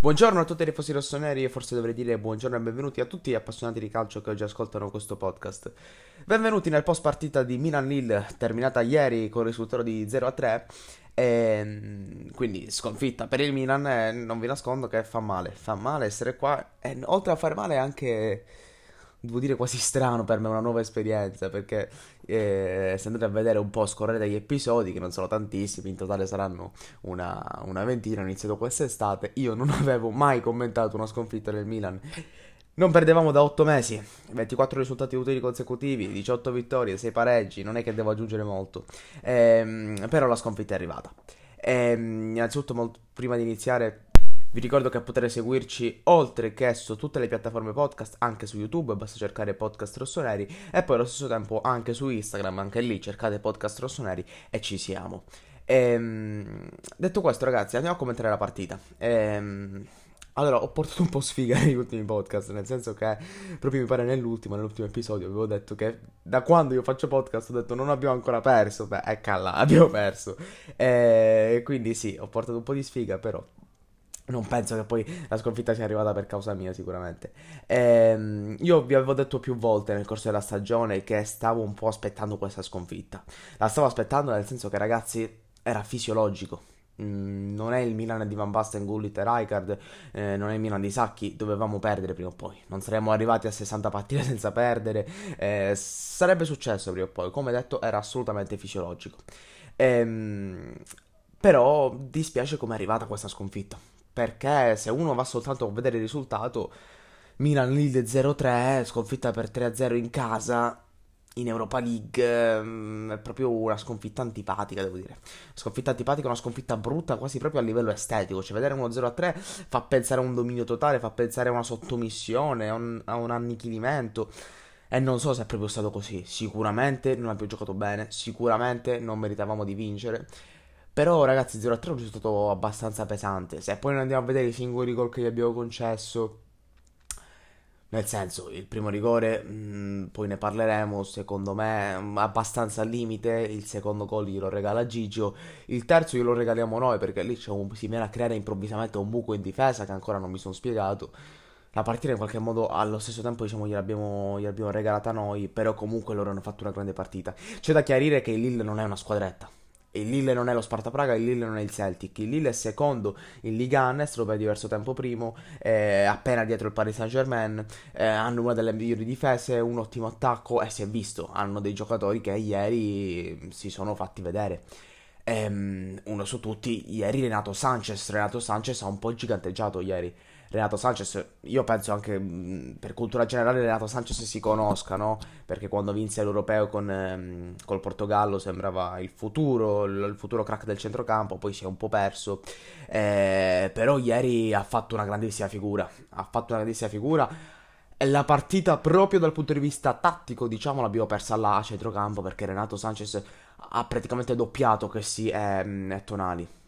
Buongiorno a tutti i tifosi rossoneri e forse dovrei dire buongiorno e benvenuti a tutti gli appassionati di calcio che oggi ascoltano questo podcast. Benvenuti nel post partita di Milan-Lille terminata ieri con il risultato di 0-3 e quindi sconfitta per il Milan e non vi nascondo che fa male, fa male essere qua e oltre a fare male anche devo dire quasi strano per me, una nuova esperienza, perché eh, se andate a vedere un po', scorrere degli episodi, che non sono tantissimi, in totale saranno una, una ventina, ho iniziato quest'estate, io non avevo mai commentato una sconfitta del Milan. Non perdevamo da 8 mesi, 24 risultati utili consecutivi, 18 vittorie, 6 pareggi, non è che devo aggiungere molto, ehm, però la sconfitta è arrivata. Ehm, innanzitutto, molto, prima di iniziare, vi ricordo che potete seguirci oltre che su tutte le piattaforme podcast, anche su YouTube, basta cercare podcast rossoneri e poi allo stesso tempo anche su Instagram, anche lì cercate podcast rossoneri e ci siamo. Ehm, detto questo ragazzi, andiamo a commentare la partita. Ehm, allora, ho portato un po' sfiga negli ultimi podcast, nel senso che proprio mi pare nell'ultimo, nell'ultimo episodio avevo detto che da quando io faccio podcast ho detto non abbiamo ancora perso, beh, ecco là, abbiamo perso. E quindi sì, ho portato un po' di sfiga, però non penso che poi la sconfitta sia arrivata per causa mia, sicuramente. Ehm, io vi avevo detto più volte nel corso della stagione che stavo un po' aspettando questa sconfitta. La stavo aspettando nel senso che, ragazzi, era fisiologico. Mm, non è il Milan di Van Basten, Gullit e Rijkaard, eh, non è il Milan di Sacchi, dovevamo perdere prima o poi. Non saremmo arrivati a 60 partite senza perdere. Eh, sarebbe successo prima o poi. Come detto, era assolutamente fisiologico. Ehm, però dispiace come è arrivata questa sconfitta perché se uno va soltanto a vedere il risultato, Milan Lille 0-3, sconfitta per 3-0 in casa, in Europa League mm, è proprio una sconfitta antipatica, devo dire. Sconfitta antipatica, una sconfitta brutta quasi proprio a livello estetico. Cioè, vedere uno 0-3 fa pensare a un dominio totale, fa pensare a una sottomissione, a un, a un annichilimento. E non so se è proprio stato così. Sicuramente non abbiamo giocato bene, sicuramente non meritavamo di vincere. Però ragazzi 0-3 è un risultato abbastanza pesante. Se poi noi andiamo a vedere i singoli gol che gli abbiamo concesso, nel senso, il primo rigore, mh, mm, poi ne parleremo, secondo me mm, abbastanza al limite, il secondo gol glielo regala Gigio, il terzo glielo regaliamo noi perché lì un, si viene a creare improvvisamente un buco in difesa che ancora non mi sono spiegato. La partita in qualche modo allo stesso tempo diciamo gliel'abbiamo, gliel'abbiamo regalata noi, però comunque loro hanno fatto una grande partita. C'è da chiarire che il Lille non è una squadretta il Lille non è lo Sparta Praga, il Lille non è il Celtic. Il Lille è secondo in Liga Annes, per diverso tempo primo, eh, appena dietro il Paris Saint Germain. Eh, hanno una delle migliori difese, un ottimo attacco e si è visto. Hanno dei giocatori che ieri si sono fatti vedere. Ehm, uno su tutti, ieri Renato Sanchez. Renato Sanchez ha un po' giganteggiato ieri. Renato Sanchez, io penso anche mh, per cultura generale Renato Sanchez si conosca, no? Perché quando vinse l'Europeo con, ehm, col Portogallo sembrava il futuro, il, il, futuro crack del centrocampo, poi si è un po' perso. Eh, però ieri ha fatto una grandissima figura, ha fatto una grandissima figura. La partita proprio dal punto di vista tattico, diciamo, l'abbiamo persa là a centrocampo perché Renato Sanchez ha praticamente doppiato che si è, è Tonali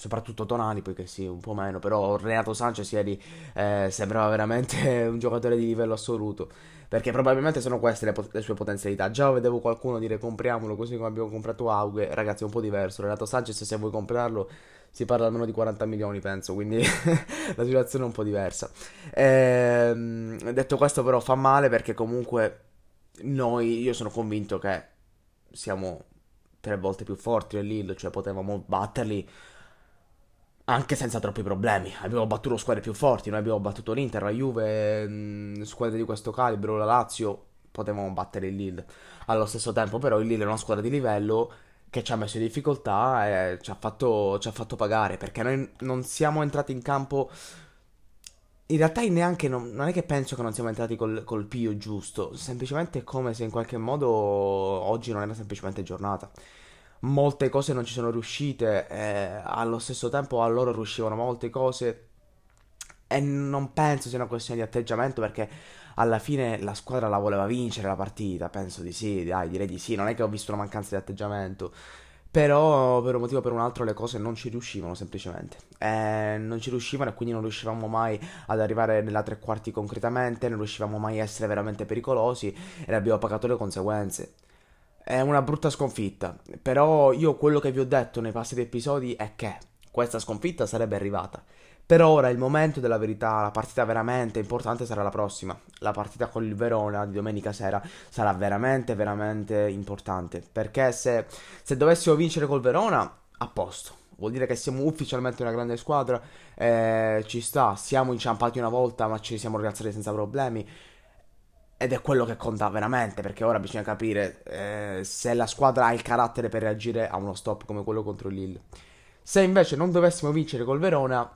soprattutto Tonali, poi che sì, un po' meno, però Renato Sanchez ieri eh, sembrava veramente un giocatore di livello assoluto, perché probabilmente sono queste le, le, sue potenzialità. Già vedevo qualcuno dire compriamolo così come abbiamo comprato Auge, ragazzi è un po' diverso, Renato Sanchez se vuoi comprarlo si parla almeno di 40 milioni penso, quindi la situazione è un po' diversa. Ehm, detto questo però fa male perché comunque noi, io sono convinto che siamo tre volte più forti del Lille, cioè potevamo batterli anche senza troppi problemi. Abbiamo battuto squadre più forti, noi abbiamo battuto l'Inter, la Juve, mm, squadre di questo calibro, la Lazio, potevamo battere il Lille. Allo stesso tempo però il Lille è una squadra di livello che ci ha messo in difficoltà e ci ha fatto, ci ha fatto pagare, perché noi non siamo entrati in campo... In realtà neanche, non, non è che penso che non siamo entrati col, col pio giusto, semplicemente è come se in qualche modo oggi non era semplicemente giornata molte cose non ci sono riuscite, eh, allo stesso tempo a loro riuscivano molte cose e non penso sia una questione di atteggiamento perché alla fine la squadra la voleva vincere la partita, penso di sì, dai, direi di sì, non è che ho visto una mancanza di atteggiamento. Però per un motivo o per un altro le cose non ci riuscivano semplicemente. Eh, non ci riuscivano e quindi non riuscivamo mai ad arrivare nella tre quarti concretamente, non riuscivamo mai a essere veramente pericolosi e abbiamo pagato le conseguenze. È una brutta sconfitta, però io quello che vi ho detto nei passati episodi è che questa sconfitta sarebbe arrivata. Per ora il momento della verità, la partita veramente importante sarà la prossima. La partita con il Verona di domenica sera sarà veramente, veramente importante. Perché se, se dovessimo vincere col Verona, a posto. Vuol dire che siamo ufficialmente una grande squadra. Eh, ci sta, siamo inciampati una volta, ma ci siamo rialzati senza problemi. Ed è quello che conta veramente, perché ora bisogna capire eh, se la squadra ha il carattere per reagire a uno stop come quello contro il Lille. Se invece non dovessimo vincere col Verona,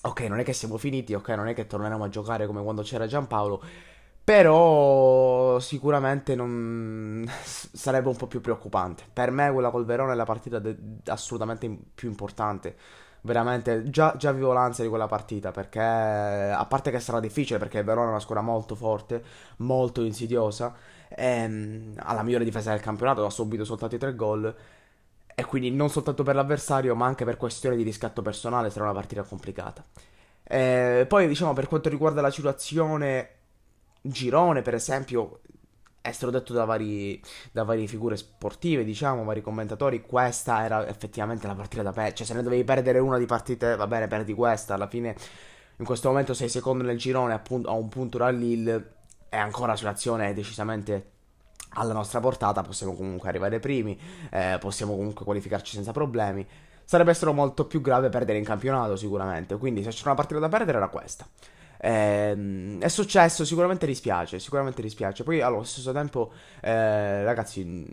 ok, non è che siamo finiti, ok, non è che torneremo a giocare come quando c'era Giampaolo, però sicuramente non... sarebbe un po' più preoccupante. Per me quella col Verona è la partita de- assolutamente più importante. Veramente, già, già vivo l'ansia di quella partita perché, a parte che sarà difficile perché il Verona è una squadra molto forte, molto insidiosa, e, ehm, ha la migliore difesa del campionato, ha subito soltanto i tre gol e quindi non soltanto per l'avversario, ma anche per questione di riscatto personale sarà una partita complicata. E poi, diciamo, per quanto riguarda la situazione girone, per esempio, è stato detto da, vari, da varie figure sportive, diciamo, vari commentatori, questa era effettivamente la partita da perdere. Cioè, se ne dovevi perdere una di partite, va bene, perdi questa. Alla fine, in questo momento sei secondo nel girone, appunto, a un punto da Lille, e ancora la situazione è decisamente alla nostra portata, possiamo comunque arrivare primi, eh, possiamo comunque qualificarci senza problemi. Sarebbe stato molto più grave perdere in campionato sicuramente, quindi se c'era una partita da perdere era questa. Eh, è successo, sicuramente dispiace, sicuramente dispiace. Poi allo stesso tempo, eh, ragazzi,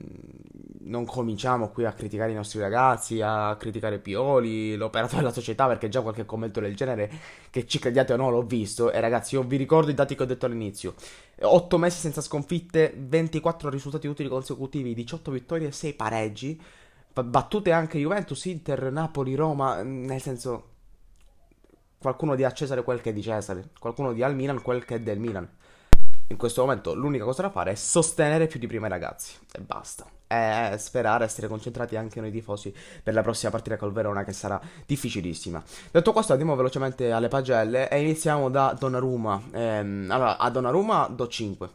non cominciamo qui a criticare i nostri ragazzi, a criticare Pioli, l'operatore della società, perché già qualche commento del genere, che ci crediate o no, l'ho visto. E ragazzi, io vi ricordo i dati che ho detto all'inizio. 8 mesi senza sconfitte, 24 risultati utili consecutivi, 18 vittorie e 6 pareggi. Battute anche Juventus, Inter, Napoli, Roma, nel senso qualcuno dia a Cesare quel che è di Cesare, qualcuno dia al Milan quel che è del Milan. In questo momento l'unica cosa da fare è sostenere più di prima i ragazzi e basta. E sperare, essere concentrati anche noi tifosi per la prossima partita col Verona che sarà difficilissima. Detto questo andiamo velocemente alle pagelle e iniziamo da Donnarumma. Ehm, allora, a Donnarumma do 5.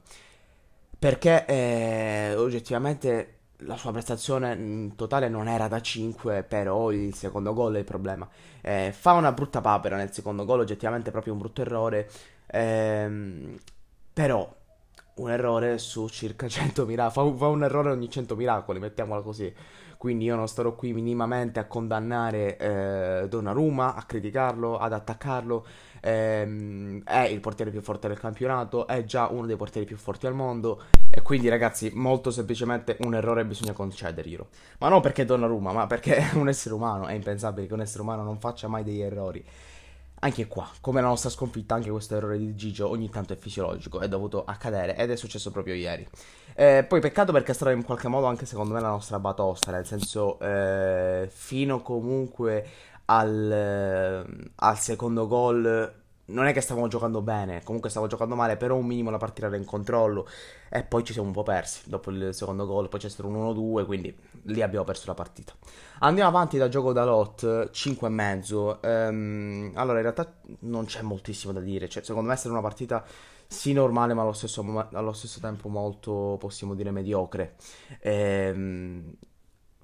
Perché eh, oggettivamente la sua prestazione in totale non era da 5, però il secondo gol è il problema. Eh, fa una brutta papera nel secondo gol, oggettivamente proprio un brutto errore. Ehm, però un errore su circa 100 miracoli. Fa, fa, un errore ogni 100 miracoli, mettiamola così. Quindi io non starò qui minimamente a condannare eh, Donnarumma, a criticarlo, ad attaccarlo ehm, è il portiere più forte del campionato, è già uno dei portieri più forti al mondo e quindi ragazzi molto semplicemente un errore bisogna concederglielo. Ma non perché Donnarumma, ma perché è un essere umano, è impensabile che un essere umano non faccia mai degli errori. Anche qua, come la nostra sconfitta, anche questo errore di Gigio ogni tanto è fisiologico, è dovuto accadere ed è successo proprio ieri. Eh, poi peccato perché è stata in qualche modo anche secondo me la nostra batosta, nel senso eh, fino comunque al, eh, al secondo gol non è che stavamo giocando bene, comunque stavo giocando male, però un minimo la partita era in controllo e poi ci siamo un po' persi dopo il secondo gol, poi c'è stato un 1-2, quindi lì abbiamo perso la partita. Andiamo avanti da gioco da lot, 5 e mezzo. Ehm, allora, in realtà non c'è moltissimo da dire, cioè, secondo me è una partita sì normale, ma allo stesso, allo stesso tempo molto, possiamo dire, mediocre. Ehm,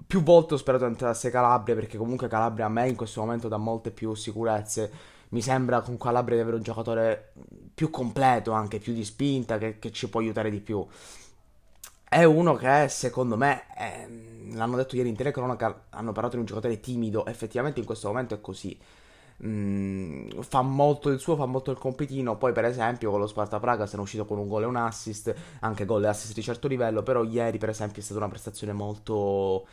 più volte ho sperato entrasse Calabria perché comunque Calabria a me in questo momento dà molte più sicurezze. Mi sembra con Calabria di avere un giocatore più completo, anche più di spinta, che, che ci può aiutare di più. È uno che secondo me, è, l'hanno detto ieri in telecronaca, hanno parlato di un giocatore timido, effettivamente in questo momento è così. Mm, fa molto il suo, fa molto il compitino. Poi, per esempio, con lo Sparta Praga sono uscito con un gol e un assist, anche gol e assist di certo livello. Però, ieri, per esempio, è stata una prestazione molto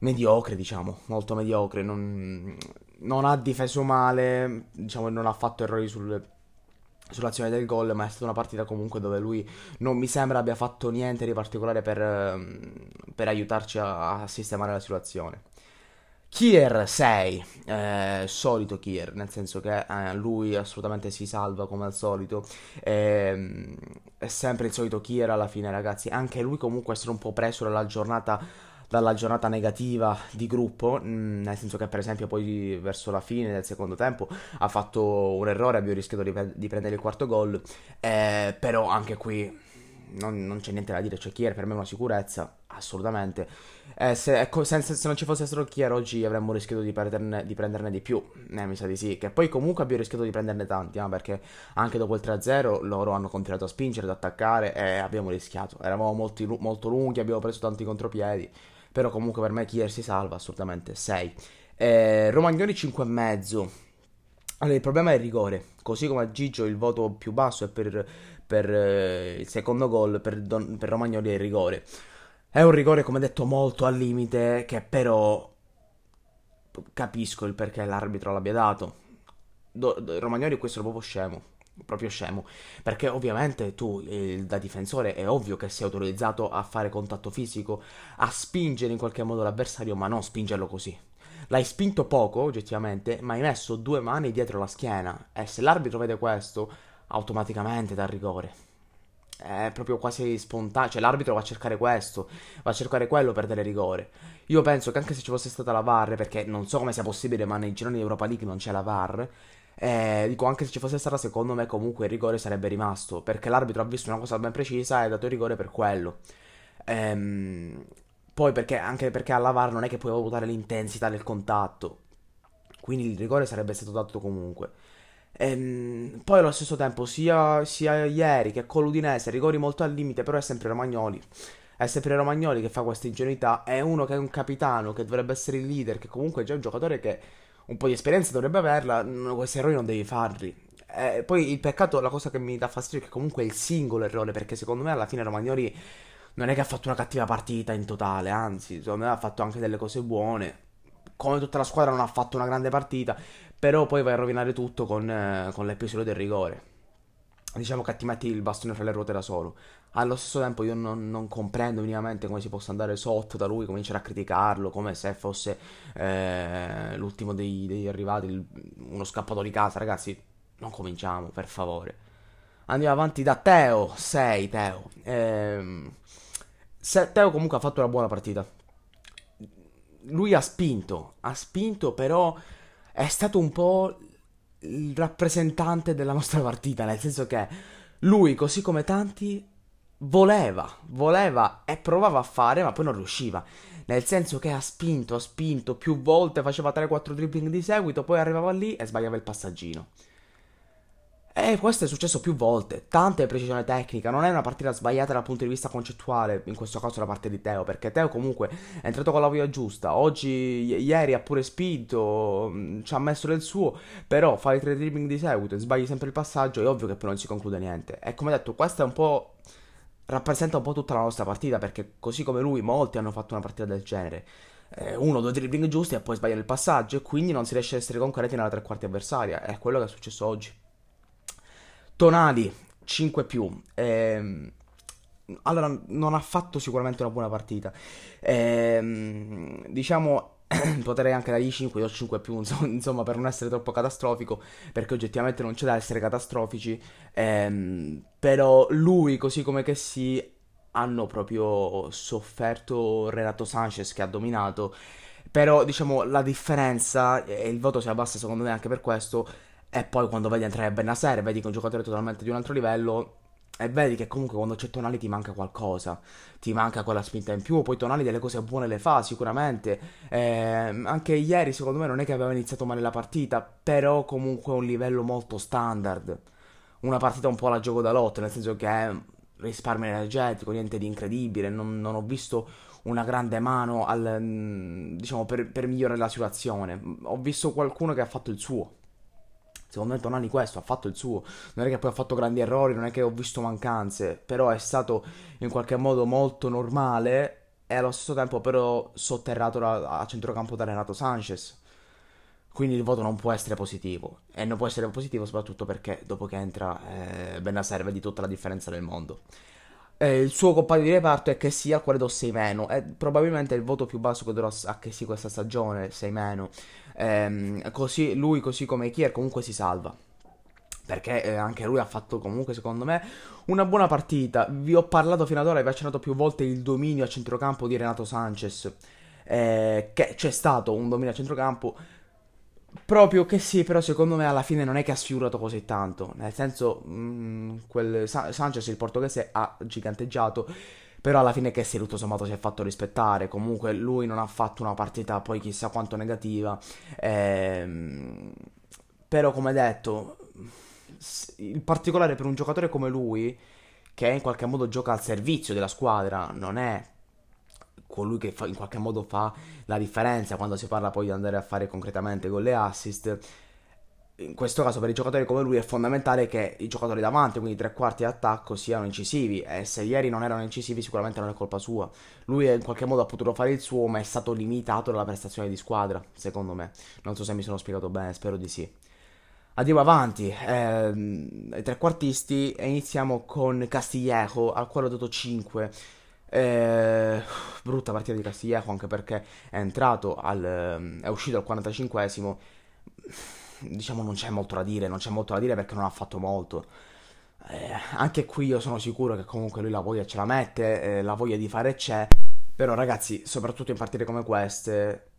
mediocre, diciamo, molto mediocre. Non, non ha difeso male, diciamo, non ha fatto errori sul, sull'azione del gol, ma è stata una partita comunque dove lui non mi sembra abbia fatto niente di particolare per, per aiutarci a, a, sistemare la situazione. Kier 6, eh, solito Kier, nel senso che eh, lui assolutamente si salva come al solito. Eh, è sempre il solito Kier alla fine, ragazzi. Anche lui comunque è stato un po' preso dalla giornata dalla giornata negativa di gruppo, mm, nel senso che per esempio poi verso la fine del secondo tempo ha fatto un errore, abbiamo rischiato di, di prendere il quarto gol, eh, però anche qui non, non c'è niente da dire, cioè Kier per me è una sicurezza, assolutamente. Eh, se, ecco, se, se, non ci fosse stato Kier oggi avremmo rischiato di, perderne, di prenderne di più, eh, mi sa di sì, che poi comunque abbiamo rischiato di prenderne tanti, eh, perché anche dopo il 3-0 loro hanno continuato a spingere, ad attaccare e abbiamo rischiato, eravamo molti, molto lunghi, abbiamo preso tanti contropiedi, però comunque per me Kier si salva assolutamente, 6. Eh, Romagnoli 5,5. Allora, il problema è il rigore. Così come a Gigio il voto più basso è per, per eh, il secondo gol, per, Don, per Romagnoli è il rigore. È un rigore, come detto, molto al limite, che però capisco il perché l'arbitro l'abbia dato. Do, do, Romagnoli questo è proprio scemo, proprio scemo, perché ovviamente tu eh, da difensore è ovvio che sei autorizzato a fare contatto fisico, a spingere in qualche modo l'avversario, ma non spingerlo così. L'hai spinto poco, oggettivamente, ma hai messo due mani dietro la schiena. E se l'arbitro vede questo, automaticamente dà rigore. È proprio quasi spontaneo. Cioè, l'arbitro va a cercare questo, va a cercare quello per dare rigore. Io penso che anche se ci fosse stata la VAR, perché non so come sia possibile, ma nei gironi di Europa League non c'è la VAR. Eh, dico, anche se ci fosse stata, secondo me comunque il rigore sarebbe rimasto. Perché l'arbitro ha visto una cosa ben precisa e ha dato il rigore per quello. Ehm, poi perché, anche perché alla VAR non è che puoi valutare l'intensità del contatto. Quindi il rigore sarebbe stato dato comunque. Ehm, poi allo stesso tempo, sia, sia ieri che con l'Udinese, rigori molto al limite, però è sempre Romagnoli. È sempre Romagnoli che fa questa ingenuità. È uno che è un capitano, che dovrebbe essere il leader, che comunque è già un giocatore che un po' di esperienza dovrebbe averla. Questi errori non devi farli. Eh, poi il peccato, la cosa che mi dà fastidio è che comunque è il singolo errore, perché secondo me alla fine Romagnoli non è che ha fatto una cattiva partita in totale, anzi, secondo me ha fatto anche delle cose buone. Come tutta la squadra non ha fatto una grande partita, però poi vai a rovinare tutto con, eh, con l'episodio del rigore. Diciamo che ti metti il bastone fra le ruote da solo. Allo stesso tempo io non, non comprendo minimamente come si possa andare sotto da lui, cominciare a criticarlo come se fosse eh, l'ultimo dei, degli arrivati, il, uno scappato di casa. Ragazzi, non cominciamo, per favore. Andiamo avanti da Teo, 6 Teo. Ehm, se, Teo comunque ha fatto una buona partita. Lui ha spinto, ha spinto, però è stato un po' il rappresentante della nostra partita, nel senso che lui, così come tanti, voleva, voleva e provava a fare, ma poi non riusciva. Nel senso che ha spinto, ha spinto più volte, faceva 3-4 dribbling di seguito, poi arrivava lì e sbagliava il passaggino. E questo è successo più volte, tante precisione tecnica, non è una partita sbagliata dal punto di vista concettuale, in questo caso da parte di Teo, perché Teo comunque è entrato con la via giusta, oggi, ieri ha pure spinto, mm, ci ha messo del suo, però fai tre dribbling di seguito e sbagli sempre il passaggio, è ovvio che poi non si conclude niente. E come detto, questa è un po'... rappresenta un po' tutta la nostra partita, perché così come lui, molti hanno fatto una partita del genere. Eh, uno o due dribbling giusti e poi sbaglia il passaggio e quindi non si riesce a essere concorrenti nella tre quarti avversaria, è quello che è successo oggi. Tonali 5 più. Ehm, allora, non ha fatto sicuramente una buona partita. Ehm, diciamo, potrei anche dargli 5, io 5 più, insomma, per non essere troppo catastrofico, perché oggettivamente non c'è da essere catastrofici. Ehm, però lui, così come che si, hanno proprio sofferto Renato Sanchez che ha dominato. Però, diciamo, la differenza, e il voto si abbassa secondo me anche per questo, e poi quando vedi entrare Benasser, vedi che è un giocatore totalmente di un altro livello. E vedi che comunque quando c'è Tonali ti manca qualcosa, ti manca quella spinta in più, poi Tonali delle cose buone le fa sicuramente. Eh, anche ieri secondo me non è che aveva iniziato male la partita, però comunque un livello molto standard. Una partita un po' alla gioco da lotta, nel senso che risparmio energetico, niente di incredibile, non, non ho visto una grande mano al, diciamo, per, per migliorare la situazione. Ho visto qualcuno che ha fatto il suo Secondo me Tonali questo ha fatto il suo, non è che poi ha fatto grandi errori, non è che ho visto mancanze, però è stato in qualche modo molto normale e allo stesso tempo però sotterrato a, a centrocampo da Renato Sanchez. Quindi il voto non può essere positivo e non può essere positivo soprattutto perché dopo che entra eh, Benasser vedi tutta la differenza del mondo. Eh, il suo compagno di reparto è che sia al quale do 6 meno. È probabilmente il voto più basso che darò a che sì questa stagione, 6 meno. Ehm, così, lui, così come Kier, comunque si salva. Perché eh, anche lui ha fatto comunque, secondo me, una buona partita. Vi ho parlato fino ad ora, vi ho accennato più volte il dominio a centrocampo di Renato Sanchez. Eh, che c'è stato un dominio a centrocampo Proprio che sì, però secondo me alla fine non è che ha sfigurato così tanto. Nel senso, mh, mm, quel Sa- Sanchez, il portoghese, ha giganteggiato. Però alla fine che si tutto sommato si è fatto rispettare. Comunque lui non ha fatto una partita poi chissà quanto negativa. Ehm, però come detto, il particolare per un giocatore come lui, che in qualche modo gioca al servizio della squadra, non è colui che fa, in qualche modo fa la differenza quando si parla poi di andare a fare concretamente con le assist. In questo caso per i giocatori come lui è fondamentale che i giocatori davanti, quindi tre quarti d'attacco, siano incisivi e se ieri non erano incisivi sicuramente non è colpa sua. Lui in qualche modo ha potuto fare il suo ma è stato limitato dalla prestazione di squadra, secondo me. Non so se mi sono spiegato bene, spero di sì. Andiamo avanti, ehm, trequartisti e iniziamo con Castillejo al quale ho dato 5. Eh, brutta partita di Castillejo anche perché è entrato al, ehm, è uscito al 45esimo. Diciamo non c'è molto da dire, non c'è molto da dire perché non ha fatto molto. Eh, anche qui io sono sicuro che comunque lui la voglia ce la mette, eh, la voglia di fare c'è. Però ragazzi, soprattutto in partite come queste,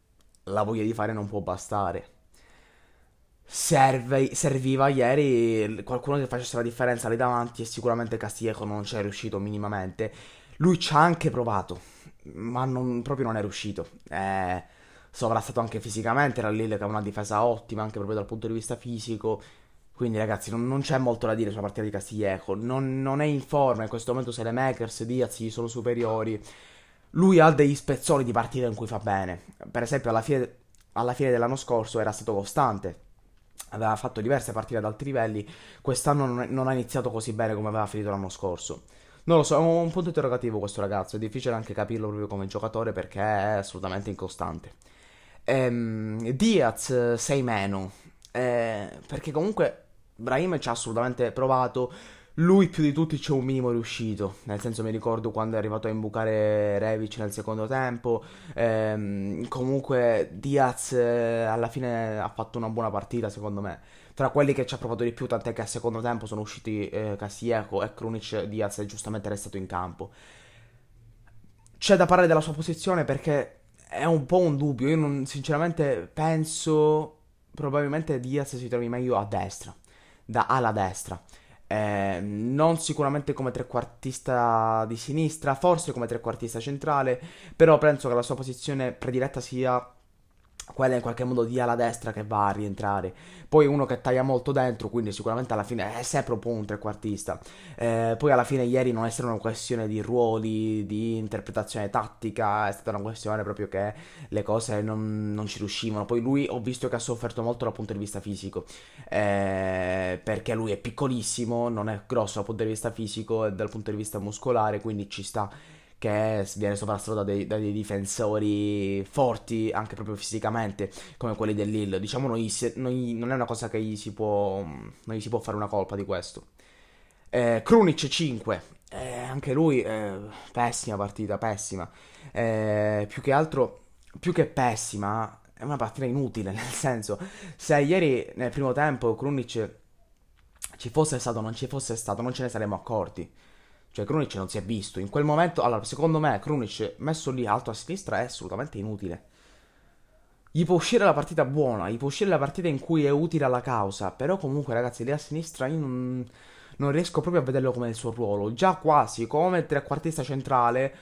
la voglia di fare non può bastare serve, serviva ieri qualcuno che facesse la differenza lì davanti e sicuramente Castillejo non ci è riuscito minimamente. Lui ci ha anche provato, ma non, proprio non è riuscito. È sovrastato anche fisicamente, era Lille che ha una difesa ottima anche proprio dal punto di vista fisico. Quindi ragazzi non, non c'è molto da dire sulla partita di Castillejo, non, non, è in forma, in questo momento se le Makers, Diaz gli sono superiori. Lui ha degli spezzoni di partite in cui fa bene. Per esempio alla fine, alla fine dell'anno scorso era stato costante, aveva fatto diverse partite ad alti livelli, quest'anno non, non ha iniziato così bene come aveva finito l'anno scorso. Non lo so, è un punto interrogativo questo ragazzo, è difficile anche capirlo proprio come giocatore perché è assolutamente incostante. Ehm, Diaz 6 meno, eh, perché comunque Brahim ci ha assolutamente provato, lui più di tutti c'è un minimo riuscito, nel senso mi ricordo quando è arrivato a imbucare Revic nel secondo tempo, ehm, comunque Diaz eh, alla fine ha fatto una buona partita secondo me, tra quelli che ci ha provato di più tant'è che al secondo tempo sono usciti eh, Castillejo e Krunic, Diaz è giustamente restato in campo. C'è da parlare della sua posizione perché è un po' un dubbio, io non, sinceramente penso probabilmente Diaz si trovi meglio a destra, da ala destra. Eh, non sicuramente come trequartista di sinistra, forse come trequartista centrale, però penso che la sua posizione prediletta sia quella in qualche modo di ala destra che va a rientrare. Poi uno che taglia molto dentro, quindi sicuramente alla fine è sempre un po' un trequartista. Eh, poi alla fine ieri non è stata una questione di ruoli, di interpretazione tattica, è stata una questione proprio che le cose non, non ci riuscivano. Poi lui ho visto che ha sofferto molto dal punto di vista fisico, eh, perché lui è piccolissimo, non è grosso dal punto di vista fisico e dal punto di vista muscolare, quindi ci sta che viene sovrastato da dei, difensori forti anche proprio fisicamente come quelli dell'Hill diciamo noi, noi, non è una cosa che gli si può non gli si può fare una colpa di questo. Eh, Krunic 5 eh, anche lui eh, pessima partita pessima. Eh, più che altro più che pessima è una partita inutile nel senso se ieri nel primo tempo Krunic ci fosse stato o non ci fosse stato non ce ne saremmo accorti cioè Krunic non si è visto. In quel momento, allora, secondo me Krunic messo lì alto a sinistra è assolutamente inutile. Gli può uscire la partita buona, gli può uscire la partita in cui è utile alla causa, però comunque ragazzi lì a sinistra io non, non riesco proprio a vederlo come il suo ruolo. Già quasi come trequartista centrale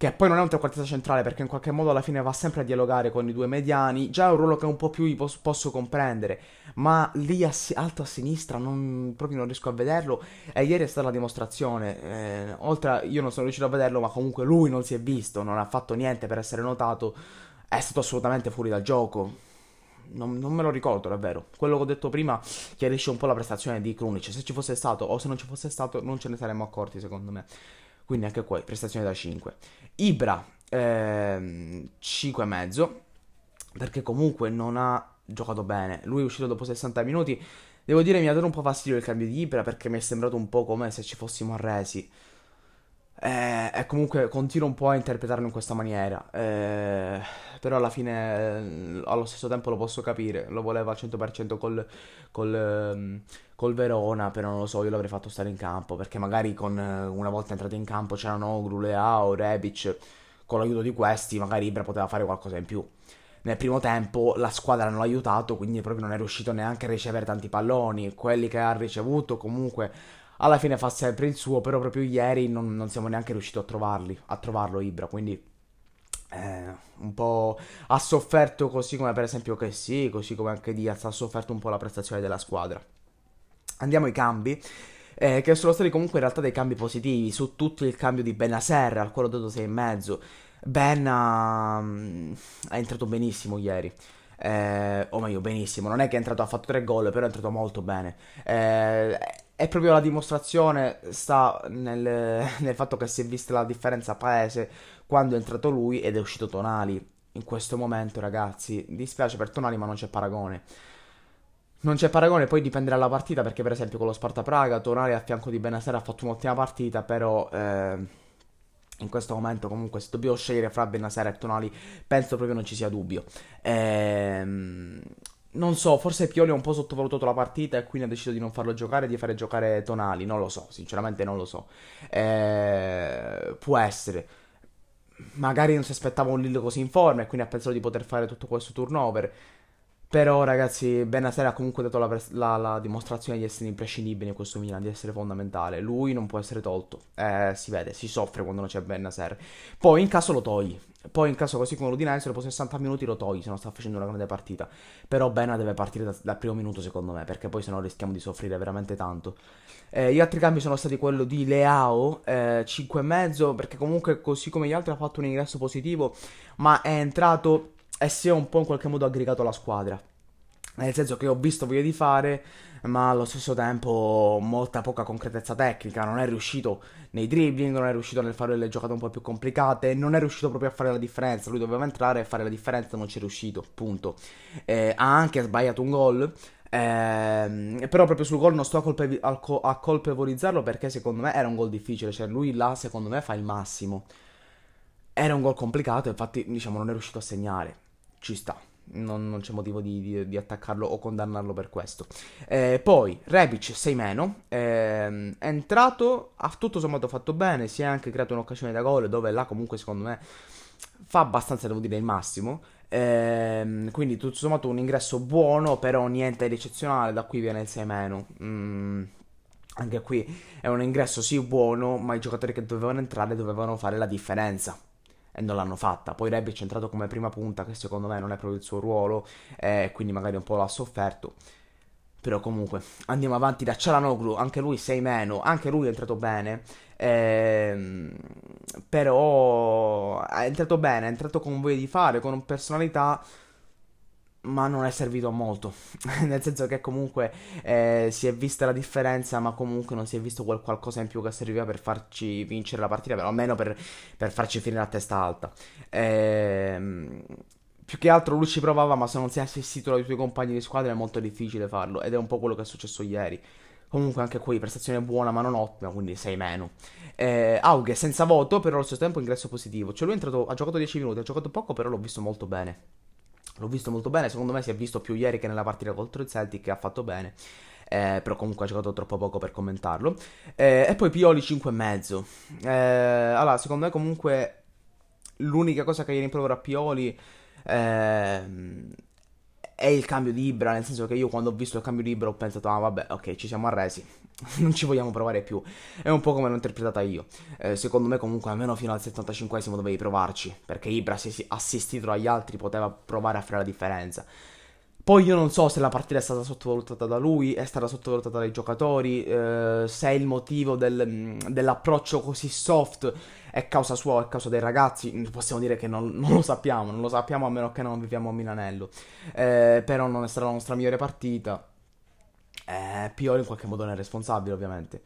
che poi non è un trequartista centrale perché in qualche modo alla fine va sempre a dialogare con i due mediani, già è un ruolo che un po' più posso, posso comprendere, ma lì a, alto a sinistra non, proprio non riesco a vederlo e ieri è stata la dimostrazione, eh, oltre a, io non sono riuscito a vederlo ma comunque lui non si è visto, non ha fatto niente per essere notato, è stato assolutamente fuori dal gioco. Non, non, me lo ricordo davvero. Quello che ho detto prima chiarisce un po' la prestazione di Krunic. Se ci fosse stato o se non ci fosse stato, non ce ne saremmo accorti, secondo me. Quindi anche qua prestazione da 5. Ibra ehm, 5,5 perché comunque non ha giocato bene. Lui è uscito dopo 60 minuti. Devo dire mi ha dato un po' fastidio il cambio di Ibra perché mi è sembrato un po' come se ci fossimo arresi. Eh, e comunque continuo un po' a interpretarlo in questa maniera. Eh, però alla fine, eh, allo stesso tempo, lo posso capire. Lo voleva al 100% col, col, ehm, col, Verona. Però non lo so, io l'avrei fatto stare in campo. Perché magari con, eh, una volta entrato in campo c'erano Ogru, Leao, Rebic. Con l'aiuto di questi, magari Ibra poteva fare qualcosa in più. nel primo tempo la squadra non l'ha aiutato, quindi proprio non è riuscito neanche a ricevere tanti palloni. Quelli che ha ricevuto comunque alla fine fa sempre il suo, però proprio ieri non, non siamo neanche riusciti a trovarli, a trovarlo Ibra, quindi eh, un po' ha sofferto così come per esempio che sì, così come anche Diaz ha sofferto un po' la prestazione della squadra. Andiamo ai cambi. Eh, che sono stati comunque in realtà dei cambi positivi su tutto il cambio di Benaser al quale ho dato 6,5 Ben ha, mm, è entrato benissimo ieri eh, o meglio benissimo non è che è entrato ha fatto 3 gol però è entrato molto bene eh, è proprio la dimostrazione sta nel, nel, fatto che si è vista la differenza paese quando è entrato lui ed è uscito Tonali. In questo momento, ragazzi, dispiace per Tonali, ma non c'è paragone. Non c'è paragone, poi dipenderà dalla partita, perché per esempio con lo Sparta Praga, Tonali a fianco di Benasera ha fatto un'ottima partita, però eh, in questo momento comunque se dobbiamo scegliere fra Benasera e Tonali, penso proprio non ci sia dubbio. Ehm non so, forse Pioli ha un po' sottovalutato la partita e quindi ha deciso di non farlo giocare e di fare giocare Tonali. Non lo so, sinceramente non lo so. Eh, può essere. Magari non si aspettava un Lillo così in forma e quindi ha pensato di poter fare tutto questo turnover. Però, ragazzi, Benaser ha comunque dato la, la, la, dimostrazione di essere imprescindibile in questo Milan, di essere fondamentale. Lui non può essere tolto. Eh, si vede, si soffre quando non c'è Benaser. Poi in caso lo togli. Poi in caso così come l'Udinese, dopo 60 minuti lo togli se non sta facendo una grande partita. Però Bena deve partire da, dal primo minuto secondo me, perché poi se no rischiamo di soffrire veramente tanto. Eh, gli altri cambi sono stati quello di Leao, eh, 5,5, perché comunque così come gli altri ha fatto un ingresso positivo, ma è entrato e si è un po' in qualche modo aggregato alla squadra. Nel senso che ho visto voglia di fare, ma allo stesso tempo molta poca concretezza tecnica. Non è riuscito nei dribbling, non è riuscito nel fare le giocate un po' più complicate, non è riuscito proprio a fare la differenza. Lui doveva entrare e fare la differenza, non ci è riuscito. Punto. Eh, ha anche sbagliato un gol. Eh, però proprio sul gol non sto a, colpe- a, colpevolizzarlo perché secondo me era un gol difficile. Cioè, lui là, secondo me, fa il massimo. Era un gol complicato, infatti, diciamo, non è riuscito a segnare. Ci sta non, non c'è motivo di, di, di, attaccarlo o condannarlo per questo. Eh, poi Rebic 6 meno, eh, è entrato, ha tutto sommato fatto bene, si è anche creato un'occasione da gol dove là comunque secondo me fa abbastanza, devo dire, il massimo. Eh, quindi tutto sommato un ingresso buono, però niente di eccezionale, da qui viene il 6 meno. Mm, anche qui è un ingresso sì buono, ma i giocatori che dovevano entrare dovevano fare la differenza e non l'hanno fatta. Poi Rebic è entrato come prima punta, che secondo me non è proprio il suo ruolo, eh, quindi magari un po' l'ha sofferto. Però comunque andiamo avanti da Cialanoglu, anche lui 6 meno, anche lui è entrato bene. Ehm, però è entrato bene, è entrato con voglia di fare, con personalità ma non è servito a molto. Nel senso che comunque eh, si è vista la differenza, ma comunque non si è visto quel qualcosa in più che serviva per farci vincere la partita, però almeno per, per farci finire a testa alta. Ehm, più che altro lui ci provava, ma se non si è assistito dai tuoi compagni di squadra è molto difficile farlo. Ed è un po' quello che è successo ieri. Comunque anche qui prestazione buona ma non ottima, quindi 6 meno. Eh, Aughe senza voto, però allo stesso tempo ingresso positivo. Cioè lui è entrato, ha giocato 10 minuti, ha giocato poco, però l'ho visto molto bene. L'ho visto molto bene, secondo me si è visto più ieri che nella partita contro il Celtic ha fatto bene. Eh, però comunque ha giocato troppo poco per commentarlo. Eh, e poi Pioli 5,5. Eh, allora, secondo me comunque l'unica cosa che gli rimprovero a Pioli eh, è il cambio di Ibra, nel senso che io quando ho visto il cambio di Ibra ho pensato, ah vabbè, ok, ci siamo arresi, non ci vogliamo provare più. È un po' come l'ho interpretata io. Eh, secondo me comunque almeno fino al 75esimo dovevi provarci, perché Ibra se assistito dagli altri poteva provare a fare la differenza. Poi io non so se la partita è stata sottovalutata da lui, è stata sottovalutata dai giocatori, eh, se è il motivo del, dell'approccio così soft è causa sua, è causa dei ragazzi, possiamo dire che non, non, lo sappiamo, non lo sappiamo a meno che non viviamo a Milanello. Eh, però non è stata la nostra migliore partita. Eh, Pioli in qualche modo ne è responsabile, ovviamente.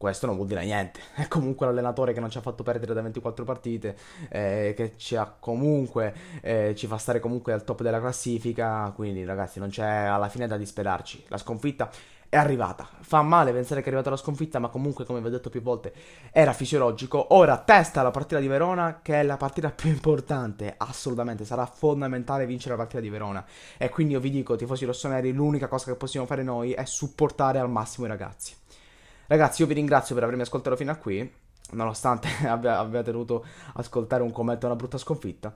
Questo non vuol dire niente. È comunque l'allenatore che non ci ha fatto perdere da 24 partite, eh, che ci ha comunque, eh, ci fa stare comunque al top della classifica. Quindi, ragazzi, non c'è alla fine da disperarci. La sconfitta è arrivata. Fa male pensare che è arrivata la sconfitta, ma comunque, come vi ho detto più volte, era fisiologico. Ora testa la partita di Verona, che è la partita più importante. Assolutamente, sarà fondamentale vincere la partita di Verona. E quindi io vi dico, tifosi rossoneri, l'unica cosa che possiamo fare noi è supportare al massimo i ragazzi. Ragazzi, io vi ringrazio per avermi ascoltato fino a qui, nonostante abbia, abbia tenuto ascoltare un commento a una brutta sconfitta.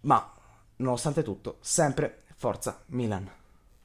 Ma nonostante tutto, sempre forza Milan.